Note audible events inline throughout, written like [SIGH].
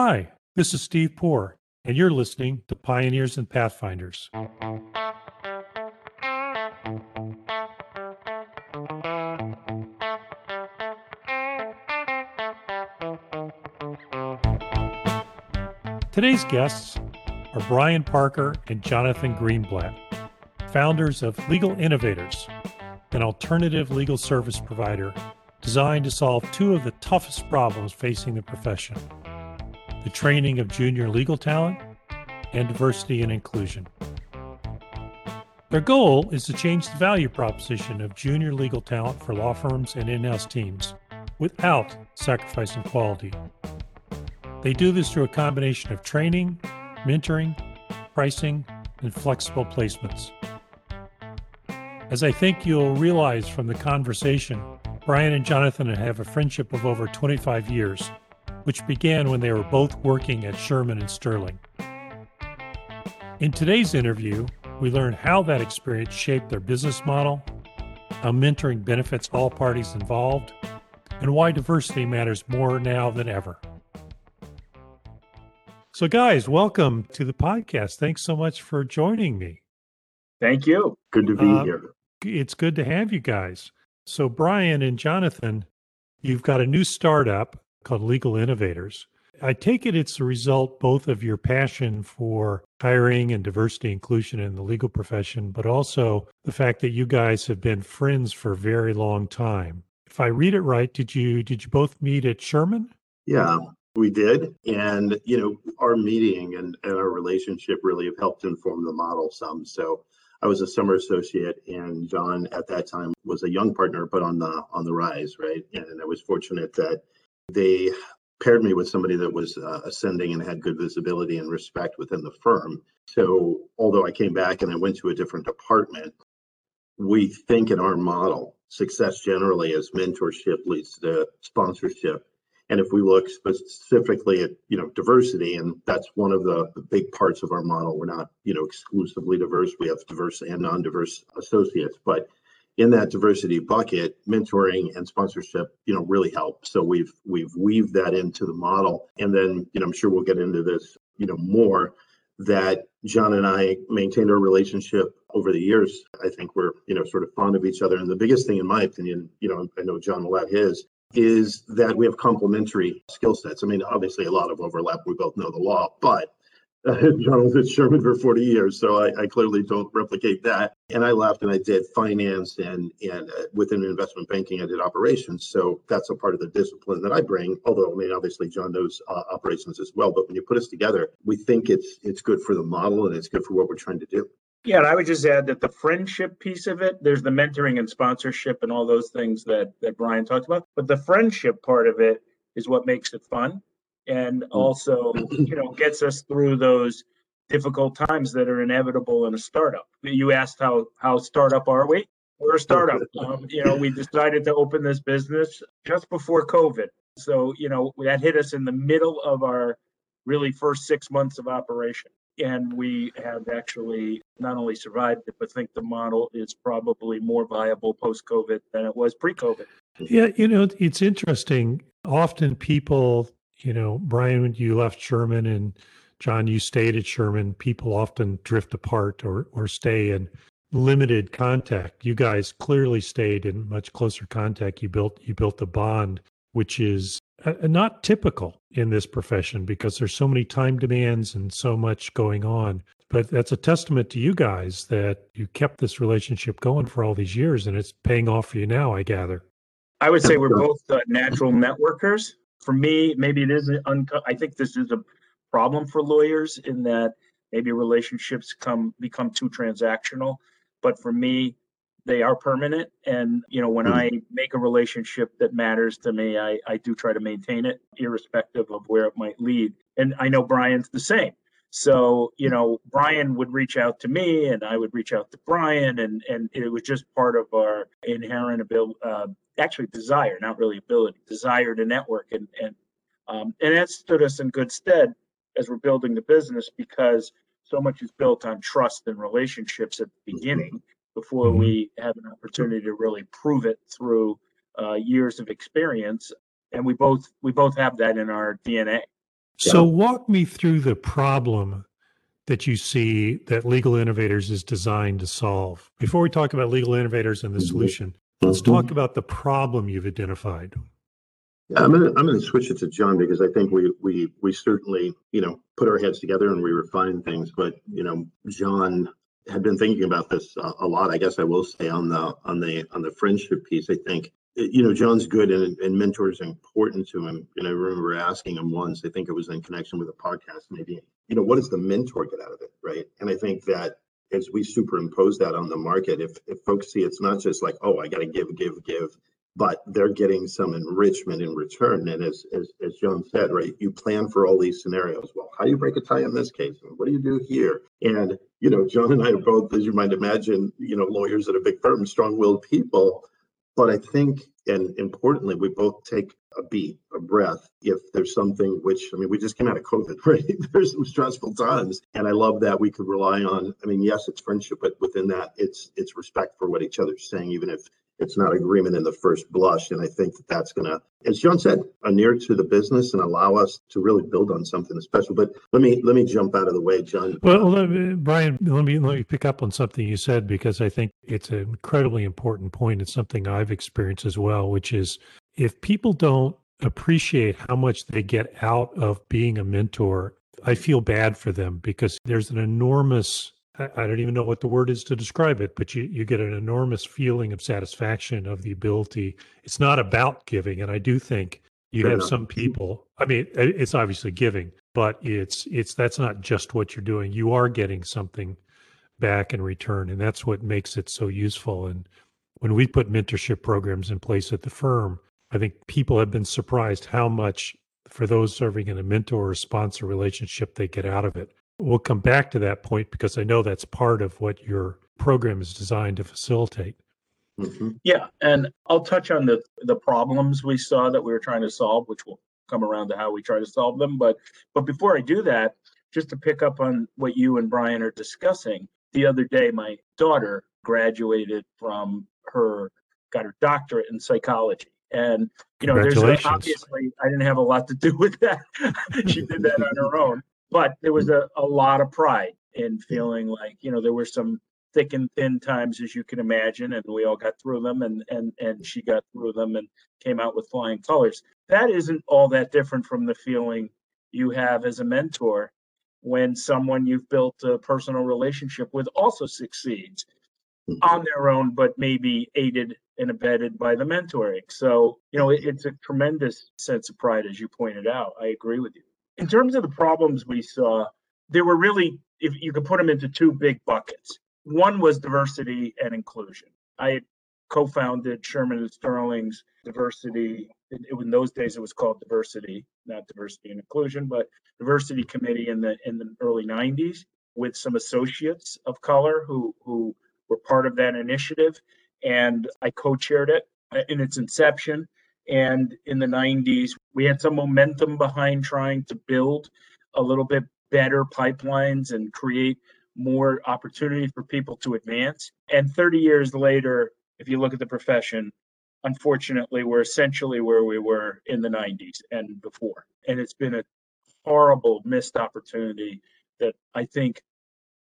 Hi, this is Steve Poor, and you're listening to Pioneers and Pathfinders. Today's guests are Brian Parker and Jonathan Greenblatt, founders of Legal Innovators, an alternative legal service provider designed to solve two of the toughest problems facing the profession the training of junior legal talent and diversity and inclusion. Their goal is to change the value proposition of junior legal talent for law firms and in house teams without sacrificing quality. They do this through a combination of training, mentoring, pricing, and flexible placements. As I think you'll realize from the conversation, Brian and Jonathan have a friendship of over 25 years, which began when they were both working at Shearman and Sterling. In today's interview, we learn how that experience shaped their business model, how mentoring benefits all parties involved, and why diversity matters more now than ever. So, guys, welcome to the podcast. Thanks so much for joining me. Thank you. Good to be uh, here. It's good to have you guys. So, Brian and Jonathan, you've got a new startup called Legal Innovators. I take it it's a result both of your passion for hiring and diversity inclusion in the legal profession, but also the fact that you guys have been friends for a very long time. If I read it right, did you did you both meet at Shearman? Yeah, we did. And, you know, our meeting and, and our relationship really have helped inform the model some. So I was a summer associate, and John at that time was a young partner, but on the on the rise, right? And I was fortunate that they paired me with somebody that was uh, ascending and had good visibility and respect within the firm. So although I came back and I went to a different department, we think in our model success generally as mentorship leads to sponsorship and if we look specifically at you know diversity, and that's one of the, the big parts of our model, we're not you know exclusively diverse. We have diverse and non-diverse associates, but in that diversity bucket, mentoring and sponsorship, you know, really help. So we've we've weaved that into the model, and then you know I'm sure we'll get into this you know more that John and I maintained our relationship over the years. I think we're, you know, sort of fond of each other. And the biggest thing, in my opinion, you know, I know John will have his, is that we have complementary skill sets. I mean, obviously a lot of overlap. We both know the law, but [LAUGHS] John was at Shearman for 40 years, so I, I, clearly don't replicate that. And I left and I did finance and and uh, within investment banking, I did operations. So that's a part of the discipline that I bring. Although I mean, obviously John knows uh, operations as well. But when you put us together, we think it's it's good for the model and it's good for what we're trying to do. Yeah, and I would just add that the friendship piece of it, there's the mentoring and sponsorship and all those things that that Brian talked about. But the friendship part of it is what makes it fun and mm. also, you know, gets us through those difficult times that are inevitable in a startup. You asked how how startup are we? We're a startup. Um, you know, we decided to open this business just before COVID. So, you know, that hit us in the middle of our really first six months of operation and we have actually not only survived it, but think the model is probably more viable post COVID than it was pre COVID. Yeah, you know, it's interesting. Often people, you know, Brian, you left Shearman and John, you stayed at Shearman. people often drift apart or, or stay in limited contact. You guys clearly stayed in much closer contact. You built you built a bond, which is uh, not typical in this profession because there's so many time demands and so much going on. But that's a testament to you guys that you kept this relationship going for all these years and it's paying off for you now, I gather. I would say we're both uh, natural networkers. For me, maybe it is unco- I think this is a problem for lawyers in that maybe relationships come become too transactional. But for me, they are permanent and you know when mm-hmm. i make a relationship that matters to me I, I do try to maintain it irrespective of where it might lead and i know brian's the same so you know brian would reach out to me and i would reach out to brian and and it was just part of our inherent ability uh, actually desire not really ability desire to network and and um, and that stood us in good stead as we're building the business because so much is built on trust and relationships at the mm-hmm. beginning before mm-hmm. we have an opportunity to really prove it through uh, years of experience. And we both we both have that in our DNA. So, walk me through the problem that you see that Legal Innovators is designed to solve. Before we talk about Legal Innovators and the Mhm. solution, let's talk about the problem you've identified. Yeah, I'm gonna I'm gonna switch it to John because I think we we we certainly you know put our heads together and we refine things. But you know, John had been thinking about this a, a lot. I guess I will say on the on the on the friendship piece. I think you know John's good and, and mentors are important to him. And I remember asking him once. I think it was in connection with a podcast, maybe. You know, what does the mentor get out of it, right? And I think that as we superimpose that on the market, if if folks see it's not just like, oh, I got to give, give, give but they're getting some enrichment in return. And as, as, as John said, right, you plan for all these scenarios. Well, how do you break a tie in this case? What do you do here? And, you know, John and I are both, as you might imagine, you know, lawyers at a big firm, strong willed people. But I think, and importantly, we both take a beat, a breath, if there's something which, I mean, we just came out of COVID, [LAUGHS] right? there's some stressful times. And I love that we could rely on, I mean, yes, it's friendship, but within that, it's it's respect for what each other's saying, even if it's not agreement in the first blush. And I think that that's going to, as John said, near to the business and allow us to really build on something special. But let me let me jump out of the way, John. Well, let me, Brian, let me let me pick up on something you said because I think it's an incredibly important point. It's something I've experienced as well, which is if people don't appreciate how much they get out of being a mentor, I feel bad for them because there's an enormous I don't even know what the word is to describe it, but you, you get an enormous feeling of satisfaction of the ability. It's not about giving. And I do think you have some people, I mean, it's obviously giving, but it's, it's, that's not just what you're doing. You are getting something back in return. And that's what makes it so useful. And when we put mentorship programs in place at the firm, I think people have been surprised how much for those serving in a mentor or sponsor relationship they get out of it. We'll come back to that point because I know that's part of what your program is designed to facilitate. Mm-hmm. Yeah, and I'll touch on the the problems we saw that we were trying to solve, which will come around to how we try to solve them. But but before I do that, just to pick up on what you and Brian are discussing, the other day my daughter graduated from her got her doctorate in psychology. And you know, there's a, obviously I didn't have a lot to do with that. [LAUGHS] she did that on her own but there was a, a lot of pride in feeling like you know there were some thick and thin times as you can imagine and we all got through them and and and she got through them and came out with flying colors that isn't all that different from the feeling you have as a mentor when someone you've built a personal relationship with also succeeds mm-hmm. on their own but maybe aided and abetted by the mentoring so you know it, it's a tremendous sense of pride as you pointed out i agree with you in terms of the problems we saw, there were really, if you could put them into two big buckets. One was diversity and inclusion. I co-founded Shearman and Sterling's diversity. In those days, it was called diversity, not diversity and inclusion, but diversity committee in the in the early '90s with some associates of color who who were part of that initiative, and I co-chaired it uh, in its inception. And in the 90s, we had some momentum behind trying to build a little bit better pipelines and create more opportunity for people to advance. And 30 years later, if you look at the profession, unfortunately, we're essentially where we were in the 90s and before. And it's been a horrible missed opportunity that I think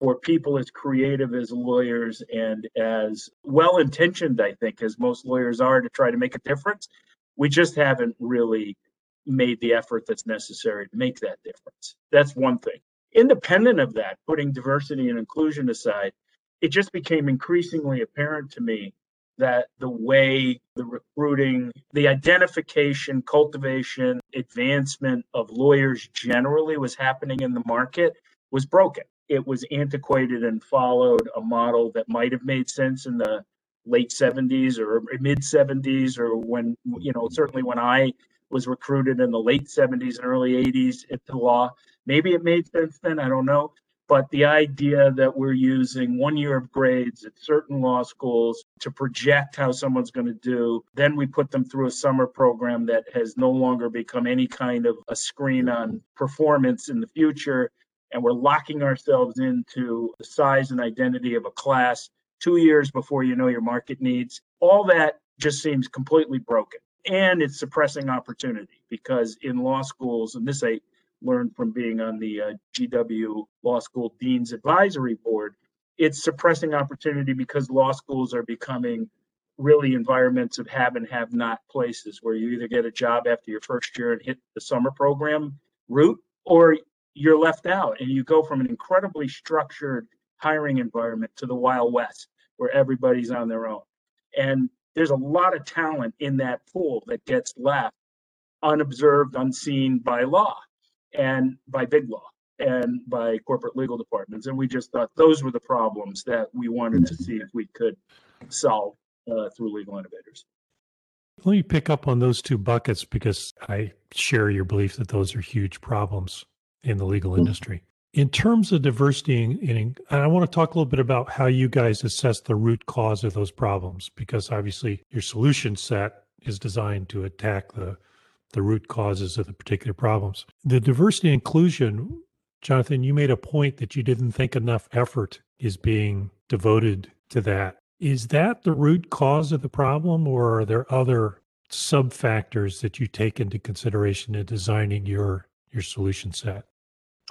for people as creative as lawyers and as well intentioned, I think, as most lawyers are to try to make a difference, we just haven't really made the effort that's necessary to make that difference. That's one thing. Independent of that, putting diversity and inclusion aside, it just became increasingly apparent to me that the way the recruiting, the identification, cultivation, advancement of lawyers generally was happening in the market was broken. It was antiquated and followed a model that might have made sense in the late 70s or mid 70s or when you know certainly when i was recruited in the late 70s and early 80s into law. Maybe it made sense then i don't know. But the idea that we're using one year of grades at certain law schools to project how someone's going to do then we put them through a summer program that has no longer become any kind of a screen on performance in the future and we're locking ourselves into the size and identity of a class two years before you know your market needs. All that just seems completely broken. And it's suppressing opportunity because in law schools, and this I learned from being on the uh, GW Law School Dean's Advisory Board. It's suppressing opportunity because law schools are becoming really environments of have and have not places where you either get a job after your first year and hit the summer program route or you're left out and you go from an incredibly structured hiring environment to the Wild West where everybody's on their own. And there's a lot of talent in that pool that gets left unobserved, unseen by law and by big law and by corporate legal departments. And we just thought those were the problems that we wanted to see if we could solve uh, through legal innovators. Let me pick up on those two buckets because I share your belief that those are huge problems in the legal hmm. industry. In terms of diversity, and I want to talk a little bit about how you guys assess the root cause of those problems, because obviously your solution set is designed to attack the, the root causes of the particular problems. The diversity inclusion, Jonathan, you made a point that you didn't think enough effort is being devoted to that. Is that the root cause of the problem, or are there other sub factors that you take into consideration in designing your your solution set?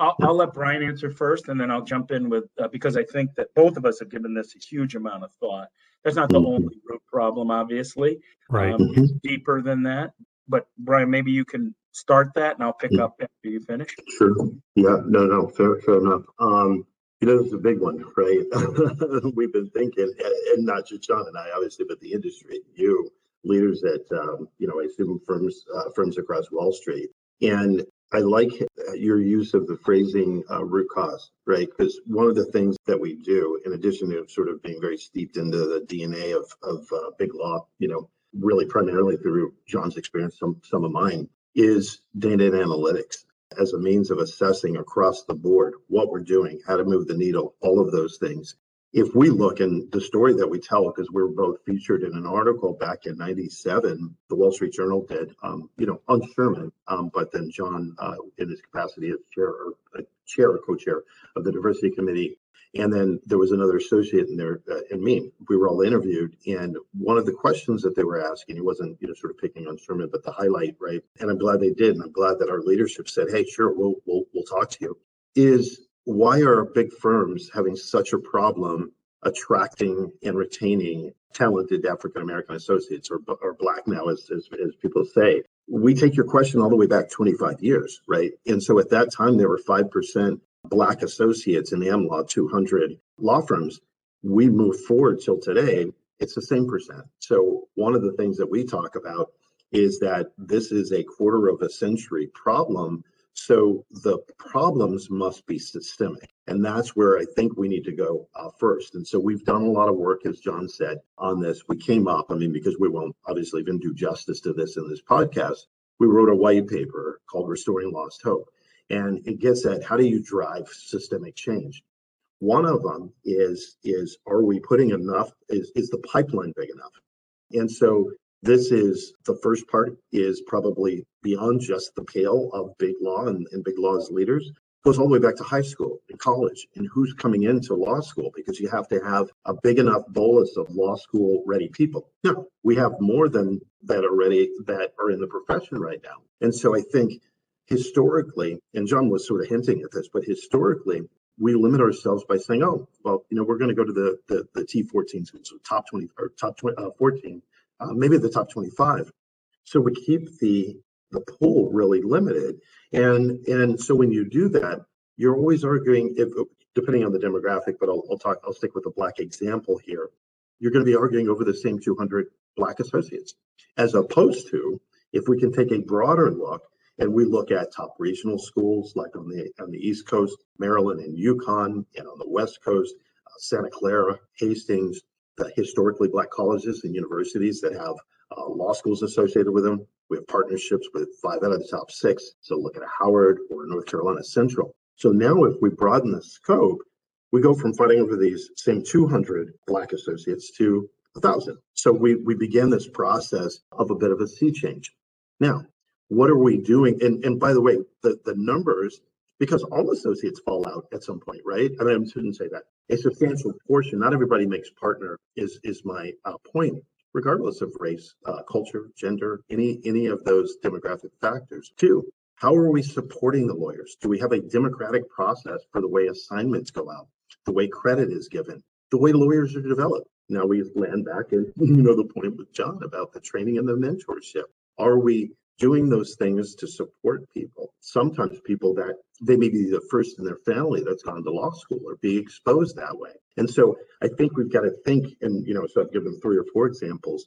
I'll, I'll let Brian answer first, and then I'll jump in with uh, because I think that both of us have given this a huge amount of thought. That's not the mm-hmm. only root problem, obviously. Right. Um, mm-hmm. It's deeper than that. But Brian, maybe you can start that, and I'll pick up after you finish. Sure. Yeah. No. No. Fair. Fair enough. Um, you know, it's a big one, right? [LAUGHS] We've been thinking, and not just John and I, obviously, but the industry, you leaders at, um, you know, I assume firms, uh, firms across Wall Street. And I like your use of the phrasing uh, root cause, right? Because one of the things that we do, in addition to sort of being very steeped into the DNA of, of uh, big law, you know, really primarily through John's experience, some, some of mine, is data and analytics as a means of assessing across the board what we're doing, how to move the needle, all of those things if we look in the story that we tell, because we are both featured in an article back in '97, the Wall Street Journal did, um, you know, on Shearman, um, but then John, uh, in his capacity as chair or uh, chair or co-chair of the diversity committee, and then there was another associate in there uh, and me. We were all interviewed, and one of the questions that they were asking, he wasn't, you know, sort of picking on Shearman, but the highlight, right? And I'm glad they did, and I'm glad that our leadership said, "Hey, sure, we'll we'll we'll talk to you." Is why are big firms having such a problem attracting and retaining talented African American associates or, or black now as, as, as people say? We take your question all the way back 25 years, right? And so at that time, there were 5% black associates in the AmLaw 200 law firms. We move forward till today, it's the same percent. So one of the things that we talk about is that this is a quarter of a century problem so the problems must be systemic. And that's where I think we need to go uh, first. And so we've done a lot of work, as John said, on this. We came up, I mean, because we won't obviously even do justice to this in this podcast, we wrote a white paper called Restoring Lost Hope. And it gets at how do you drive systemic change? One of them is is are we putting enough is is the pipeline big enough? And so this is the first part is probably beyond just the pale of big law and, and big law's leaders goes all the way back to high school and college and who's coming into law school because you have to have a big enough bolus of law school ready people. No, we have more than that already that are in the profession right now. And so I think historically, and John was sort of hinting at this, but historically, we limit ourselves by saying, oh, well, you know, we're going to go to the the, the T14 so top 20 or top 20, uh, 14 uh, maybe the top 25. So we keep the the pool really limited, and and so when you do that, you're always arguing if depending on the demographic. But I'll, I'll talk. I'll stick with the black example here. You're going to be arguing over the same 200 black associates, as opposed to if we can take a broader look and we look at top regional schools like on the on the East Coast, Maryland and UConn, and on the West Coast, uh, Santa Clara, Hastings, historically black colleges and universities that have uh, law schools associated with them. We have partnerships with five out of the top six. So look at Howard or North Carolina Central. So now if we broaden the scope, we go from fighting over these same 200 black associates to 1,000. So we, we began this process of a bit of a sea change. Now, what are we doing? And, and by the way, the, the numbers because all associates fall out at some point, right? I mean, I shouldn't say that. A substantial portion, not everybody makes partner, is is my uh, point, regardless of race, uh, culture, gender, any any of those demographic factors. Two, How are we supporting the lawyers? Do we have a democratic process for the way assignments go out, the way credit is given, the way lawyers are developed? Now we land back and [LAUGHS] you know the point with John about the training and the mentorship. Are we doing those things to support people? Sometimes people that they may be the first in their family that's gone to law school or be exposed that way. And so I think we've got to think, and you know, so I've given three or four examples.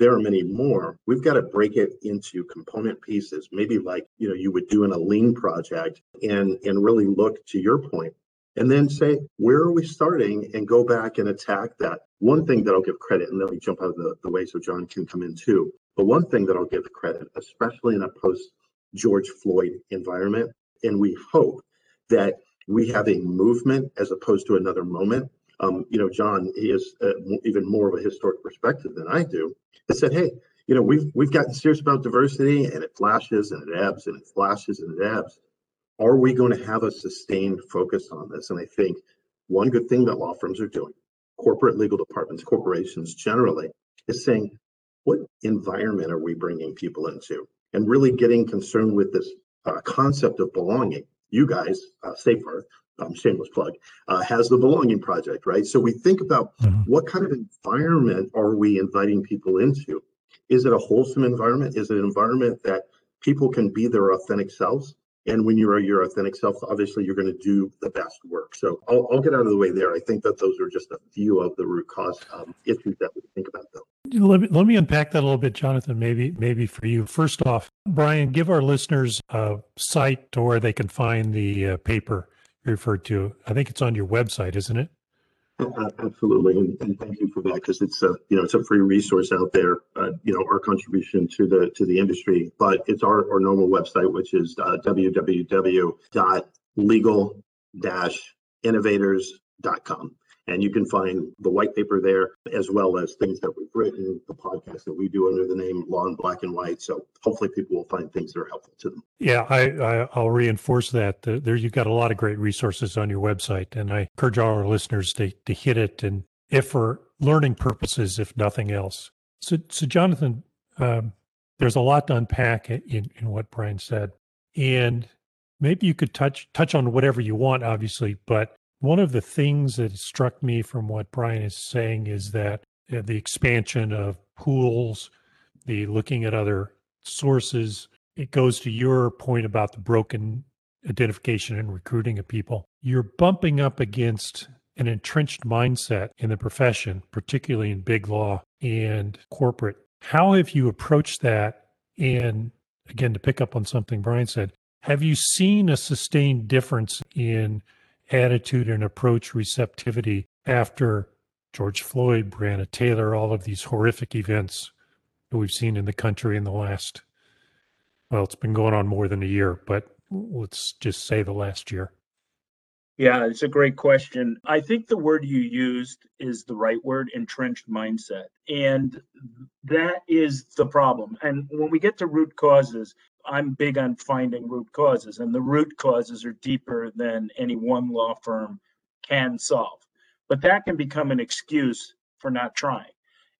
There are many more. We've got to break it into component pieces, maybe like you know you would do in a lean project, and and really look to your point, and then say where are we starting, and go back and attack that. One thing that I'll give credit, and let me jump out of the, the way so John can come in too. But one thing that I'll give credit, especially in a post George Floyd environment, and we hope that we have a movement as opposed to another moment um, you know, John, he has uh, even more of a historic perspective than I do. That said, hey, you know, we've we've gotten serious about diversity, and it flashes and it ebbs and it flashes and it ebbs. Are we going to have a sustained focus on this? And I think one good thing that law firms are doing, corporate legal departments, corporations generally, is saying, what environment are we bringing people into? And really getting concerned with this uh, concept of belonging. You guys, uh, Seyfarth, um, shameless plug, uh, has the Belonging Project, right? So we think about mm-hmm. what kind of environment are we inviting people into? Is it a wholesome environment? Is it an environment that people can be their authentic selves? And when you're your authentic self, obviously you're going to do the best work. So I'll, I'll, get out of the way there. I think that those are just a few of the root cause um, issues that we think about, though. Let me, let me unpack that a little bit, Jonathan. Maybe maybe for you. First off, Brian, give our listeners a site to where they can find the uh, paper you referred to. I think it's on your website, isn't it? Absolutely, and, and thank you for that because it's a you know it's a free resource out there. Uh, you know our contribution to the to the industry, but it's our, our normal website, which is uh, www.legal-innovators.com. And you can find the white paper there, as well as things that we've written, the podcast that we do under the name Law in Black and White. So hopefully people will find things that are helpful to them. Yeah, I, I will reinforce that. There, you've got a lot of great resources on your website, and I encourage all our listeners to to hit it, and if for learning purposes, if nothing else. So, so Jonathan, um, there's a lot to unpack in in what Brian said, and maybe you could touch touch on whatever you want, obviously, but one of the things that struck me from what Brian is saying is that uh, the expansion of pools, the looking at other sources, it goes to your point about the broken identification and recruiting of people. You're bumping up against an entrenched mindset in the profession, particularly in big law and corporate. How have you approached that? And again, to pick up on something Brian said, have you seen a sustained difference in attitude and approach receptivity after George Floyd, Breonna Taylor, all of these horrific events that we've seen in the country in the last, well, it's been going on more than a year, but let's just say the last year. Yeah, it's a great question. I think the word you used is the right word entrenched mindset. And that is the problem. And when we get to root causes, I'm big on finding root causes, and the root causes are deeper than any one law firm can solve. But that can become an excuse for not trying.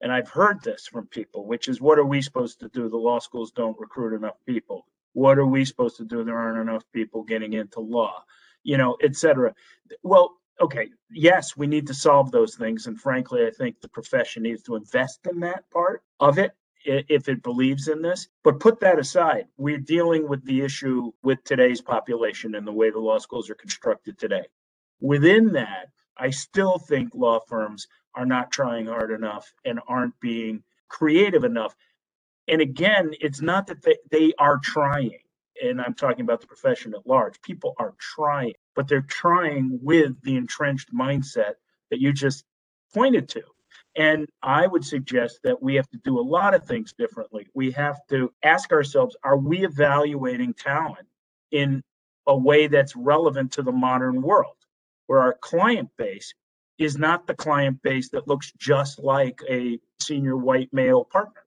And I've heard this from people, which is what are we supposed to do? The law schools don't recruit enough people. What are we supposed to do? There aren't enough people getting into law, you know, et cetera. Well, okay, yes, we need to solve those things. And frankly, I think the profession needs to invest in that part of it if it believes in this. But put that aside, we're dealing with the issue with today's population and the way the law schools are constructed today. Within that, I still think law firms are not trying hard enough and aren't being creative enough. And again, it's not that they, they are trying, and I'm talking about the profession at large. People are trying, but they're trying with the entrenched mindset that you just pointed to. And I would suggest that we have to do a lot of things differently. We have to ask ourselves are we evaluating talent in a way that's relevant to the modern world, where our client base is not the client base that looks just like a senior white male partner?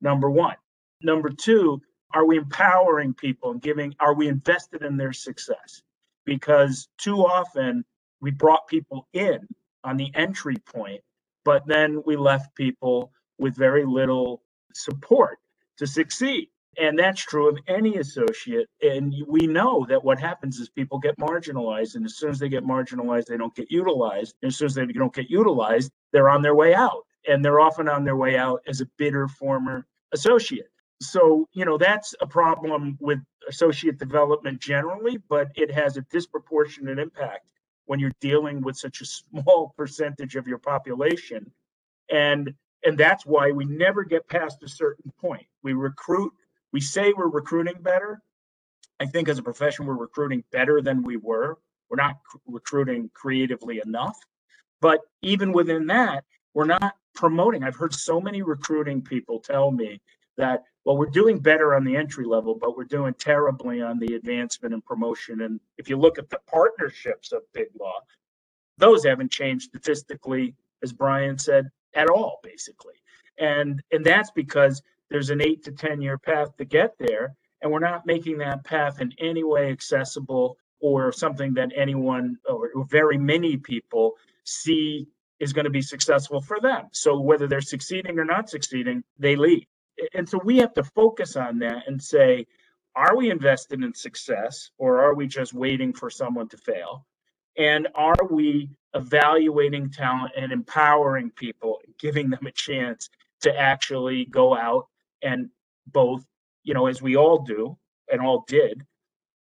Number one. Number two, are we empowering people and giving, are we invested in their success? Because too often we brought people in on the entry point but then we left people with very little support to succeed. And that's true of any associate. And we know that what happens is people get marginalized. And as soon as they get marginalized, they don't get utilized. And as soon as they don't get utilized, they're on their way out. And they're often on their way out as a bitter former associate. So, you know, that's a problem with associate development generally, but it has a disproportionate impact when you're dealing with such a [LAUGHS] small percentage of your population. And and that's why we never get past a certain point. We recruit we say we're recruiting better. I think as a profession, we're recruiting better than we were. We're not recruiting creatively enough. But even within that, we're not promoting. I've heard so many recruiting people tell me that, well, we're doing better on the entry level, but we're doing terribly on the advancement and promotion. And if you look at the partnerships of Big Law, those haven't changed statistically, as Brian said, at all, basically. And and that's because there's an eight to 10 year path to get there. And we're not making that path in any way accessible or something that anyone or very many people see is going to be successful for them. So whether they're succeeding or not succeeding, they leave. And so we have to focus on that and say, are we invested in success or are we just waiting for someone to fail? And are we evaluating talent and empowering people, giving them a chance to actually go out and both, you know, as we all do and all did,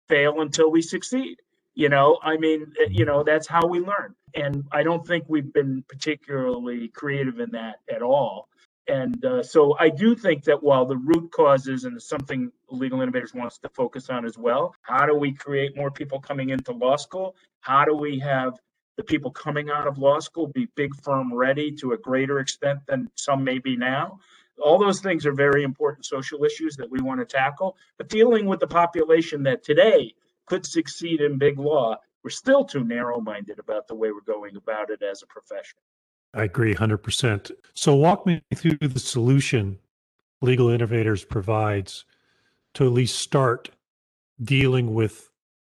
fail until we succeed. You know, I mean, eh, you know, that's how we learn. And I don't think we've been particularly creative in that at all. And uh, so I do think that while the root causes and something Legal Innovators wants to focus on as well, how do we create more people coming into law school? How do we have the people coming out of law school be big firm ready to a greater extent than some may be now? All those things are very important social issues that we want to tackle. But dealing with the population that today could succeed in big law, we're still too narrow minded about the way we're going about it as a profession. I agree 100%. So, walk me through the solution Legal Innovators provides to at least start dealing with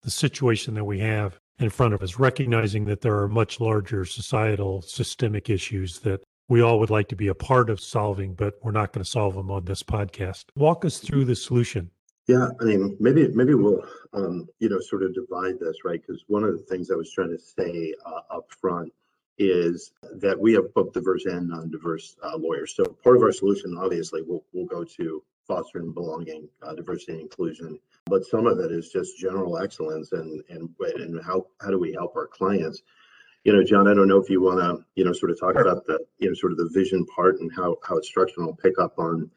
the situation that we have in front of us, recognizing that there are much larger societal systemic issues that we all would like to be a part of solving, but we're not going to solve them on this podcast. Walk us through the solution. Yeah, I mean, maybe maybe we'll um, you know sort of divide this right because one of the things I was trying to say uh, up front is that we have both diverse and non-diverse uh, lawyers. So part of our solution, obviously, will will go to fostering belonging, uh, diversity, and inclusion. But some of it is just general excellence and and and how how do we help our clients you know, John, I don't know if you want to, you know, sort of talk about the, you know, sort of the vision part and how how it's structured. I'll pick up on,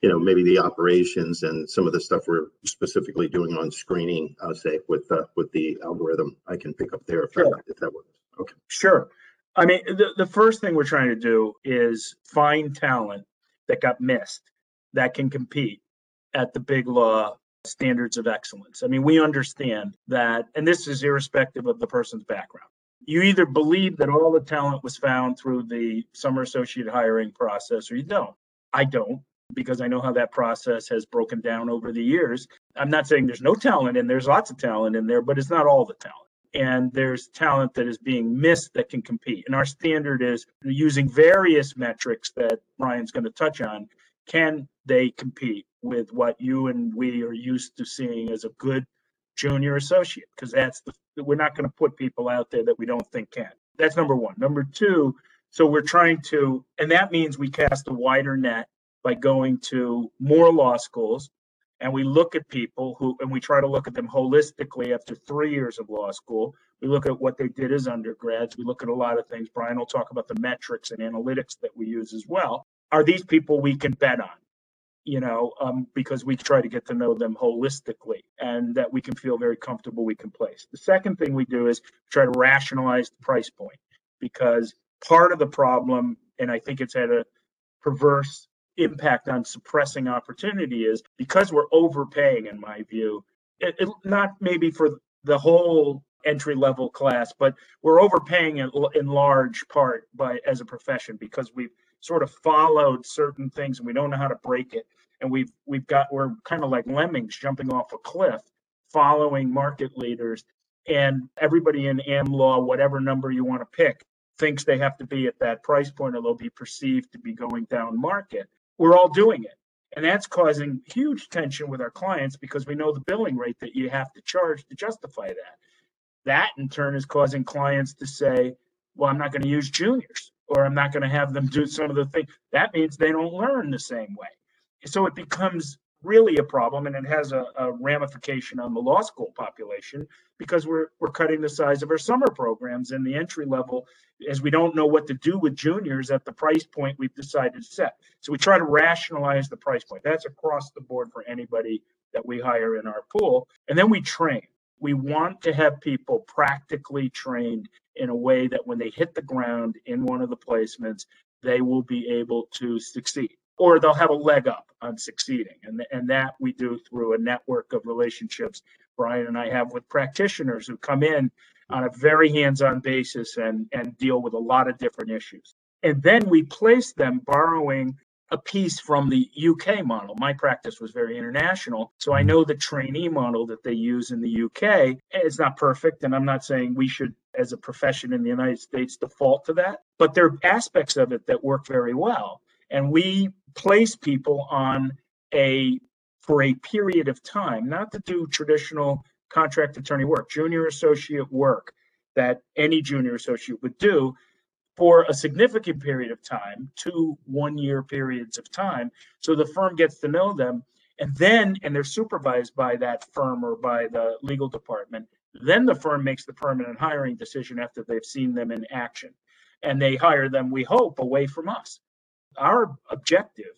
you know, maybe the operations and some of the stuff we're specifically doing on screening, uh, say with uh, with the algorithm. I can pick up there if, sure. that, if that works. Okay. Sure. I mean, the, the first thing we're trying to do is find talent that got missed that can compete at the big law standards of excellence. I mean, we understand that, and this is irrespective of the person's background you either believe that all the talent was found through the summer associate hiring process or you don't. I don't because I know how that process has broken down over the years. I'm not saying there's no talent and there's lots of talent in there, but it's not all the talent. And there's talent that is being missed that can compete. And our standard is using various metrics that Ryan's going to touch on. Can they compete with what you and we are used to seeing as a good junior associate because that's the we're not going to put people out there that we don't think can. That's number one. Number two, so we're trying to, and that means we cast a wider net by going to more law schools and we look at people who and we try to look at them holistically after three years of law school. We look at what they did as undergrads. We look at a lot of things. Brian will talk about the metrics and analytics that we use as well. Are these people we can bet on? You know, um, because we try to get to know them holistically and that we can feel very comfortable we can place. The second thing we do is try to rationalize the price point because part of the problem, and I think it's had a perverse impact on suppressing opportunity, is because we're overpaying, in my view, it, it, not maybe for the whole entry level class, but we're overpaying in, in large part by as a profession because we've sort of followed certain things and we don't know how to break it. And we've we've got we're kind of like lemmings jumping off a cliff, following market leaders. And everybody in am law, whatever number you want to pick, thinks they have to be at that price point or they'll be perceived to be going down market. We're all doing it. And that's causing huge tension with our clients because we know the billing rate that you have to charge to justify that. That in turn is causing clients to say, well, I'm not going to use juniors or I'm not going to have them do some of the things. That means they don't learn the same way. So it becomes really a problem and it has a, a, ramification on the law school population because we're we're cutting the size of our summer programs and the entry level as we don't know what to do with juniors at the price point we've decided to set. So we try to rationalize the price point. That's across the board for anybody that we hire in our pool. And then we train. We want to have people practically trained in a way that when they hit the ground in one of the placements they will be able to succeed or they'll have a leg up on succeeding. And, and that we do through a network of relationships Brian and I have with practitioners who come in on a very hands-on basis and, and deal with a lot of different issues. And then we place them borrowing a piece from the UK model. My practice was very international. So I mm-hmm. know the trainee model that they use in the UK is not perfect. And I'm not saying we should, as a profession in the United States, default to that. But there are aspects of it that work very well. And we place people on a for a period of time, not to do traditional contract attorney work, junior associate work that any junior associate would do for a significant period of time, two one year periods of time. So the firm gets to know them. And then, and they're supervised by that firm or by the legal department. Then the firm makes the permanent hiring decision after they've seen them in action. And they hire them, we hope, away from us our objective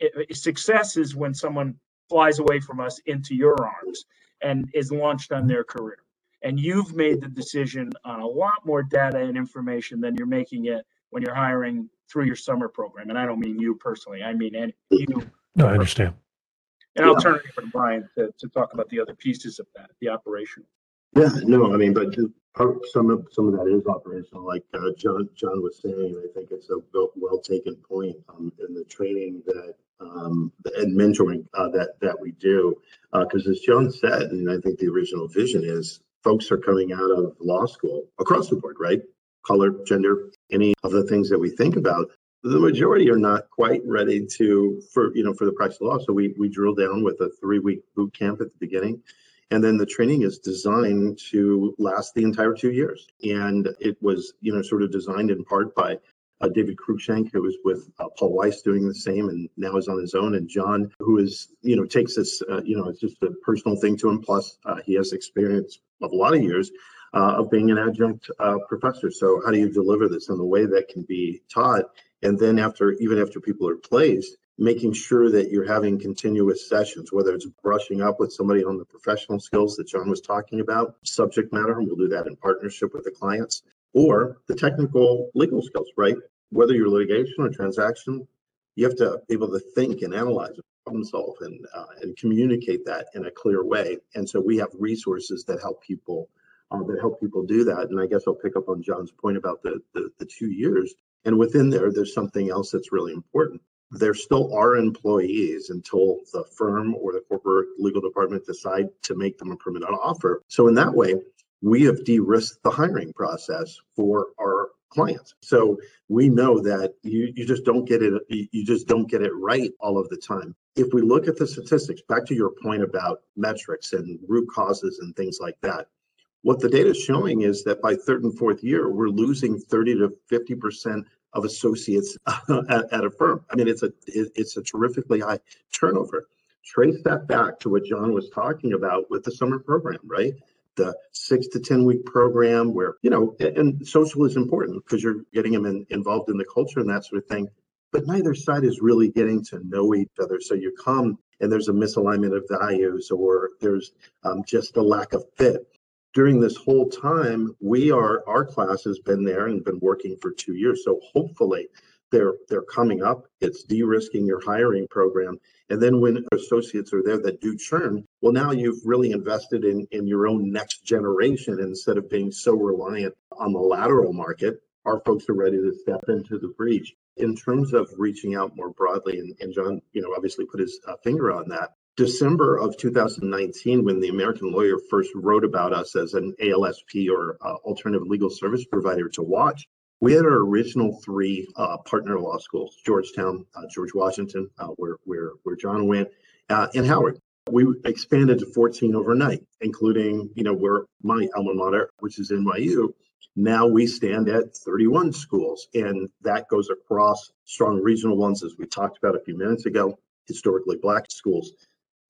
it, success is when someone flies away from us into your arms and is launched on their career. And you've made the decision on a lot more data and information than you're making it when you're hiring through your summer program. And i don't mean you personally i mean any, you. No i understand. And i'll turn it over to brian to, to talk about the other pieces of that the operational yeah, no, I mean, but some of some of that is operational, like uh, John John was saying. I think it's a well, well taken point um, in the training that um, and mentoring uh, that that we do, because uh, as John said, and I think the original vision is folks are coming out of law school across the board, right? Color, gender, any of the things that we think about. The majority are not quite ready to for you know for the practice of law. So we we drill down with a three week boot camp at the beginning and then the training is designed to last the entire two years. And it was, you know, sort of designed in part by uh, David Cruikshank, who was with uh, Paul Weiss doing the same and now is on his own. And John, who is, you know, takes this, uh, you know, it's just a personal thing to him. Plus, uh, he has experience of a lot of years uh, of being an adjunct uh, professor. So, how do you deliver this in a way that can be taught? And then, after even after people are placed, making sure that you're having continuous sessions, whether it's brushing up with somebody on the professional skills that John was talking about, subject matter, and we'll do that in partnership with the clients, or the technical legal skills, right? Whether you're litigation or transaction, you have to be able to think and analyze, and problem solve, and uh, and communicate that in a clear way. And so we have resources that help people uh, that help people do that. And I guess I'll pick up on John's point about the, the the two years. And within there, there's something else that's really important there still are employees until the firm or the corporate legal department decide to make them a permanent offer. So in that way, we have de-risked the hiring process for our clients. So we know that you, you just don't get it you just don't get it right all of the time. If we look at the statistics, back to your point about metrics and root causes and things like that, what the data is showing is that by third and fourth year, we're losing 30 to 50 percent of associates [LAUGHS] at, at, a firm. I mean, it's a it's a terrifically high turnover. Trace that back to what John was talking about with the summer program, right? The six to ten week program where you know, and social is important because you're getting them in, involved in the culture and that sort of thing. But neither side is really getting to know each other. So you come and there's a misalignment of values or there's um, just a lack of fit during this whole time, we are our class has been there and been working for two years. So hopefully they're they're coming up. It's de-risking your hiring program. And then when associates are there that do churn, well, now you've really invested in, in your own next generation instead of being so reliant on the lateral market. Our folks are ready to step into the breach. In terms of reaching out more broadly, and, and John, you know, obviously put his uh, finger on that. December of 2019, when the American Lawyer first wrote about us as an ALSP or uh, alternative legal service provider to watch, We had our original three uh, partner law schools: Georgetown, uh, George Washington, uh, where where where John went, uh, and Howard. We expanded to 14 overnight, including you know where my alma mater, which is NYU. Now we stand at 31 schools, and that goes across strong regional ones, as we talked about a few minutes ago, historically black schools.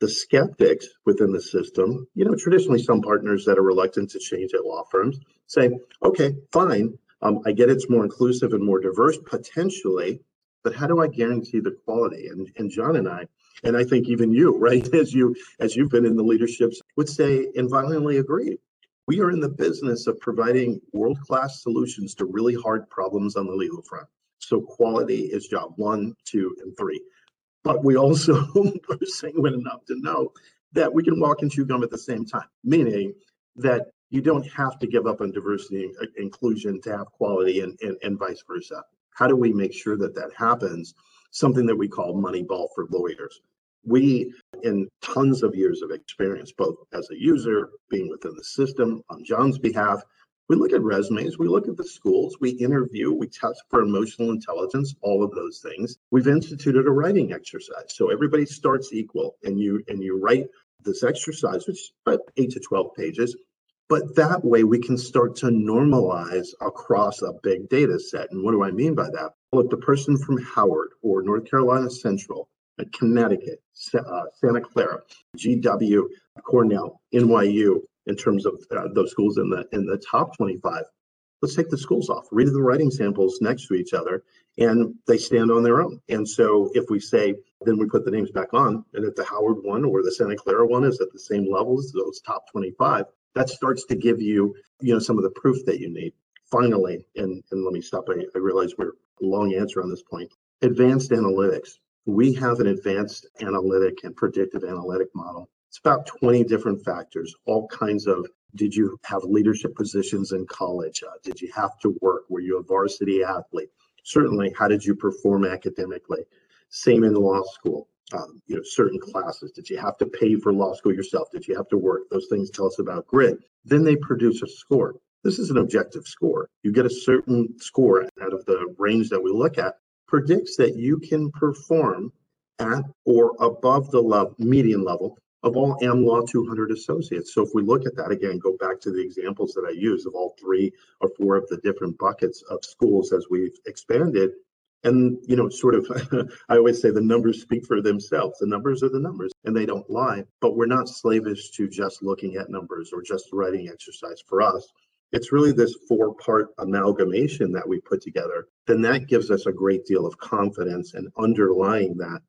The skeptics within the system, you know, traditionally some partners that are reluctant to change at law firms say, okay, fine, um, I get it's more inclusive and more diverse potentially, but how do I guarantee the quality? And, and John and I, and I think even you, [LAUGHS] right, as you as you've been in the leaderships, would say and violently agree. We are in the business of providing world-class solutions to really hard problems on the legal front. So quality is job one, two, and three. But we also [LAUGHS] are sanguine enough to know that we can walk and chew gum at the same time, meaning that you don't have to give up on diversity and inclusion to have quality and, and, and vice versa. How do we make sure that that happens? Something that we call Moneyball for lawyers. We, in tons of years of experience, both as a user, being within the system on John's behalf, we look at resumes, we look at the schools, we interview, we test for emotional intelligence, all of those things. We've instituted a writing exercise. So everybody starts equal and you and you write this exercise, which is about eight to 12 pages. But that way we can start to normalize across a big data set. And what do I mean by that? Well, if the person from Howard or North Carolina Central, Connecticut, uh, Santa Clara, GW, Cornell, NYU, in terms of uh, those schools in the in the top 25, let's take the schools off, read the writing samples next to each other, and they stand on their own. And so if we say, then we put the names back on, and if the Howard one or the Santa Clara one is at the same level as those top 25, that starts to give you, you know, some of the proof that you need. Finally, and, and let me stop. I, I realize we're a long answer on this point. Advanced analytics. We have an advanced analytic and predictive analytic model. It's about 20 different factors, all kinds of did you have leadership positions in college? Uh, did you have to work? Were you a varsity athlete? Certainly, how did you perform academically? Same in law school um, you know, certain classes? Did you have to pay for law school yourself? Did you have to work? Those things tell us about grit. Then they produce a score. This is an objective score. You get a certain score out of the range that we look at, predicts that you can perform at or above the level, median level of all AmLaw 200 associates. So if we look at that again, go back to the examples that I used of all three or four of the different buckets of schools as we've expanded, and, you know, sort of, [LAUGHS] I always say the numbers speak for themselves. The numbers are the numbers and they don't lie, but we're not slavish to just looking at numbers or just writing exercise for us. It's really this four part amalgamation that we put together. Then that gives us a great deal of confidence. And underlying that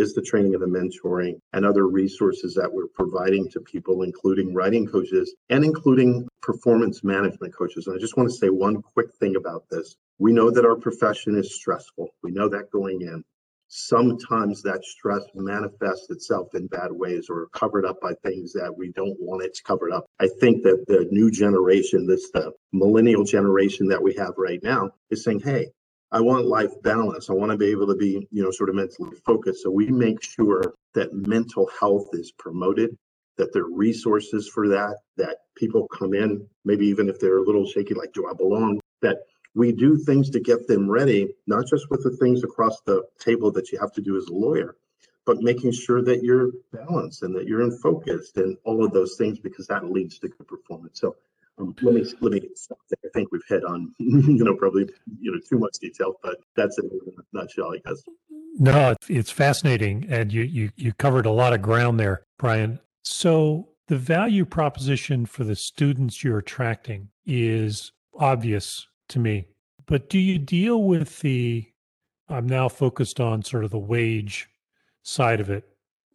is the training and the mentoring and other resources that we're providing to people, including writing coaches and including performance management coaches. And I just want to say one quick thing about this. We know that our profession is stressful. We know that going in. Sometimes that stress manifests itself in bad ways or covered up by things that we don't want it covered up. I think that the new generation, this the millennial generation that we have right now, is saying, hey, I want life balance. I want to be able to be, you know, sort of mentally focused. So we make sure that mental health is promoted, that there are resources for that, that people come in, maybe even if they're a little shaky, like, do I belong? That we do things to get them ready, not just with the things across the table that you have to do as a lawyer, but making sure that you're balanced and that you're in focused and all of those things because that leads to good performance. So um, let me let me stop there. I think we've hit on [LAUGHS] you know probably you know too much detail, but that's it in a nutshell, I guess. No, it's fascinating, and you you you covered a lot of ground there, Brian. So the value proposition for the students you're attracting is obvious to me, but do you deal with the? I'm now focused on sort of the wage side of it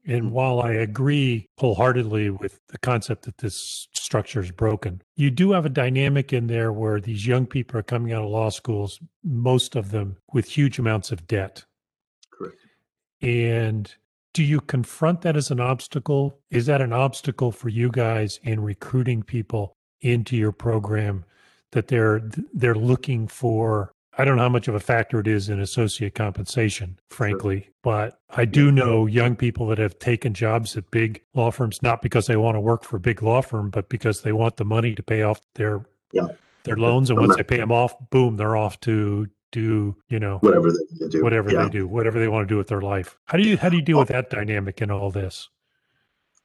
and while I agree wholeheartedly with the concept that this structure is broken, you do have a dynamic in there where these young people are coming out of law schools, most of them with huge amounts of debt. Correct. And do you confront that as an obstacle? Is that an obstacle for you guys in recruiting people into your program that they're they're looking for I don't know how much of a factor it is in associate compensation, frankly, sure. but I do know young people that have taken jobs at big law firms, not because they want to work for a big law firm, but because they want the money to pay off their yeah. their loans, and once they pay them off, boom, they're off to do you know whatever they do. whatever Yeah. they do, whatever they want to do with their life. How do you how do you deal with that dynamic in all this?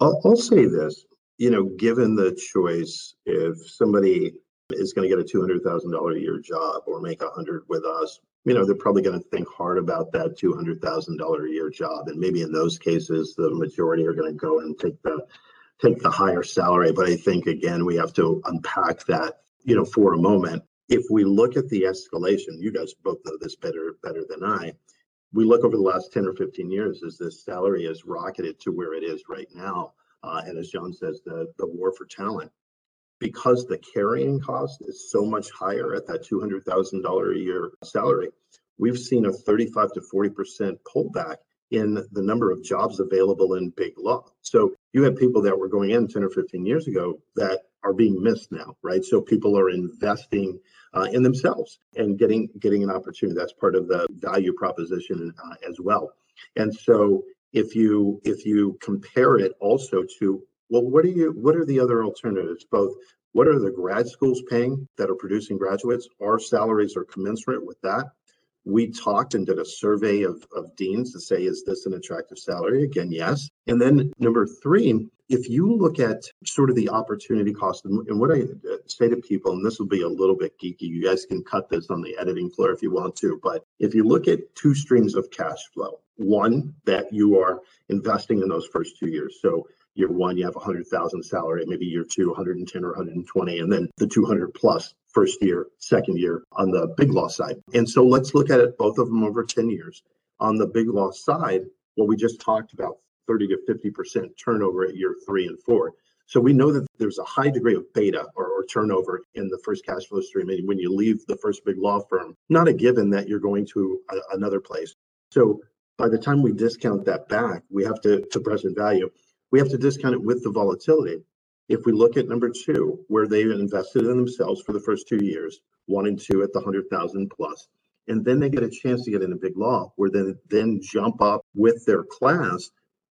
I'll, I'll say this, you know, given the choice, if somebody is going to get a two hundred thousand dollar a year job or make a hundred with us, you know, they're probably going to think hard about that two hundred thousand dollar a year job, and maybe in those cases, the majority are going to go and take the take the higher salary. But I think again, we have to unpack that, you know, for a moment. If we look at the escalation, you guys both know this better better than I. We look over the last 10 or 15 years as this salary has rocketed to where it is right now. Uh, and as John says, the, the war for talent, because the carrying cost is so much higher at that $200,000 a year salary, we've seen a 35 to 40% pullback in the number of jobs available in big law. So you have people that were going in 10 or 15 years ago that are being missed now, right? So people are investing uh, in themselves and getting getting an opportunity. That's part of the value proposition uh, as well. And so if you if you compare it also to well, what are you what are the other alternatives? Both what are the grad schools paying that are producing graduates? Our salaries are commensurate with that. We talked and did a survey of, of deans to say, is this an attractive salary? Again, yes. And then number three, if you look at sort of the opportunity cost, and, what I uh, say to people, and this will be a little bit geeky, you guys can cut this on the editing floor if you want to, but if you look at two streams of cash flow, one that you are investing in those first two years. So year one, you have 100,000 salary, maybe year two, 110 or 120, and then the 200 plus first year, second year on the big law side. And so let's look at it, both of them over 10 years. On the big law side, what we just talked about, 30 to 50% turnover at year three and four. So we know that there's a high degree of beta or, or turnover in the first cash flow stream. And when you leave the first big law firm, not a given that you're going to a, another place. So by the time we discount that back, we have to, to present value, we have to discount it with the volatility. If we look at number two, where they invested in themselves for the first two years, one and two at the hundred thousand plus, and then they get a chance to get in a big law, where they then jump up with their class,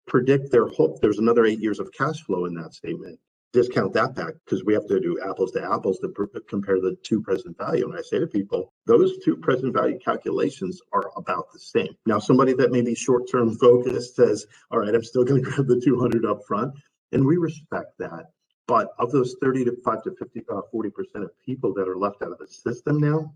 predict their hope. There's another eight years of cash flow in that statement. Discount that back because we have to do apples to apples to pr- compare the two present value. And I say to people, those two present value calculations are about the same. Now, somebody that may be short term focused says, all right, I'm still going [LAUGHS] to grab the 200 up front. And we respect that. But of those 30 to 5 to 50, uh, 40% of people that are left out of the system now,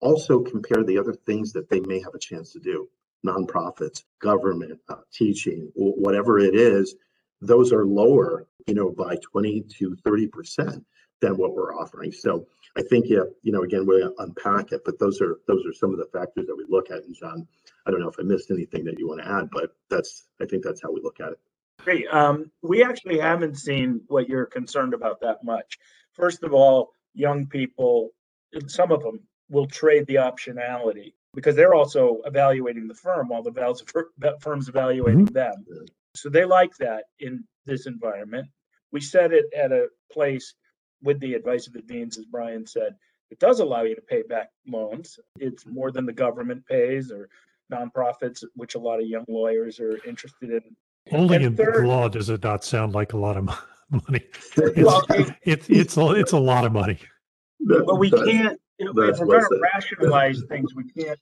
also compare the other things that they may have a chance to do nonprofits, government, uh, teaching, wh- whatever it is, those are lower, you know, by 20 to 30% than what we're offering. So I think, yeah, you know, again, we'll unpack it, but those are those are some of the factors that we look at. And John, I don't know if I missed anything that you want to add, but that's I think that's how we look at it. Great. Um, we actually haven't seen what you're concerned about that much. First of all, young people, some of them will trade the optionality because they're also evaluating the firm while the [LAUGHS] firm's evaluating them. So they like that in this environment. We set it at a place with the advice of the deans, as Brian said, it does allow you to pay back loans. It's more than the government pays or nonprofits, which a lot of young lawyers are interested in. Only And in third- law does it not sound like a lot of mo- [LAUGHS] money. Well, It's it's it's a, it's a lot of money. But we can't, if if we're well gonna rationalize things, we can't,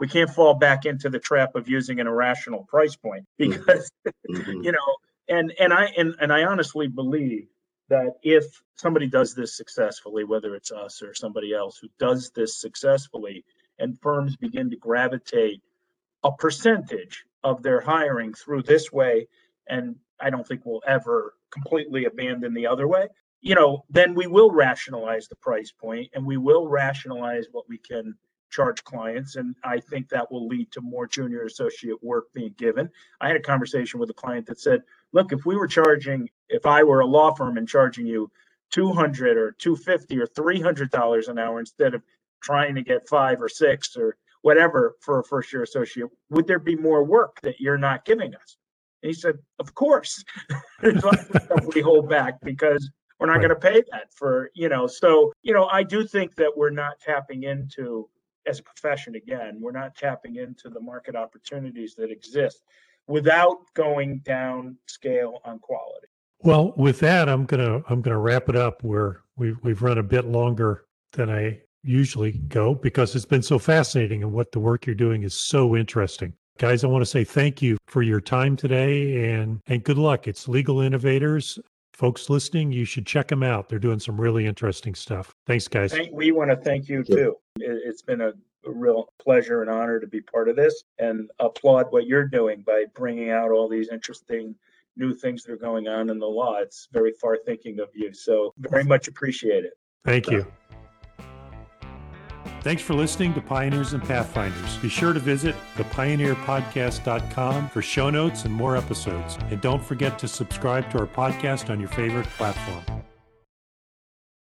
we can't fall back into the trap of using an irrational price point because, [LAUGHS] Mhm. you know, and, and I, and, and I honestly believe that if somebody does this successfully, whether it's us or somebody else who does this successfully, and firms begin to gravitate a percentage of their hiring through this way, and I don't think we'll ever completely abandon the other way, you know, then we will rationalize the price point and we will rationalize what we can charge clients. And I think that will lead to more junior associate work being given. I had a conversation with a client that said, look, if we were charging, if I were a law firm and charging you 200 or 250 or 300 dollars an hour instead of trying to get five or six or whatever for a first year associate, would there be more work that you're not giving us? And he said, of course. [LAUGHS] There's lots of stuff we hold back because we're not Right. going to pay that for, you know, so, you know, I do think that we're not tapping into, as a profession again, we're not tapping into the market opportunities that exist without going down scale on quality. Well, with that, I'm gonna I'm gonna wrap it up. Where we've we've run a bit longer than I usually go because it's been so fascinating and what the work you're doing is so interesting. Guys, I want to say thank you for your time today and and good luck. It's Legal Innovators. Folks listening, you should check them out. They're doing some really interesting stuff. Thanks, guys. Thank, we want to thank you too. It, it's been a, a real pleasure and honor to be part of this and applaud what you're doing by bringing out all these interesting new things that are going on in the law. It's very far thinking of you. So very much appreciate it. Thank you. Thanks for listening to Pioneers and Pathfinders. Be sure to visit thepioneerpodcast.com for show notes and more episodes. And don't forget to subscribe to our podcast on your favorite platform.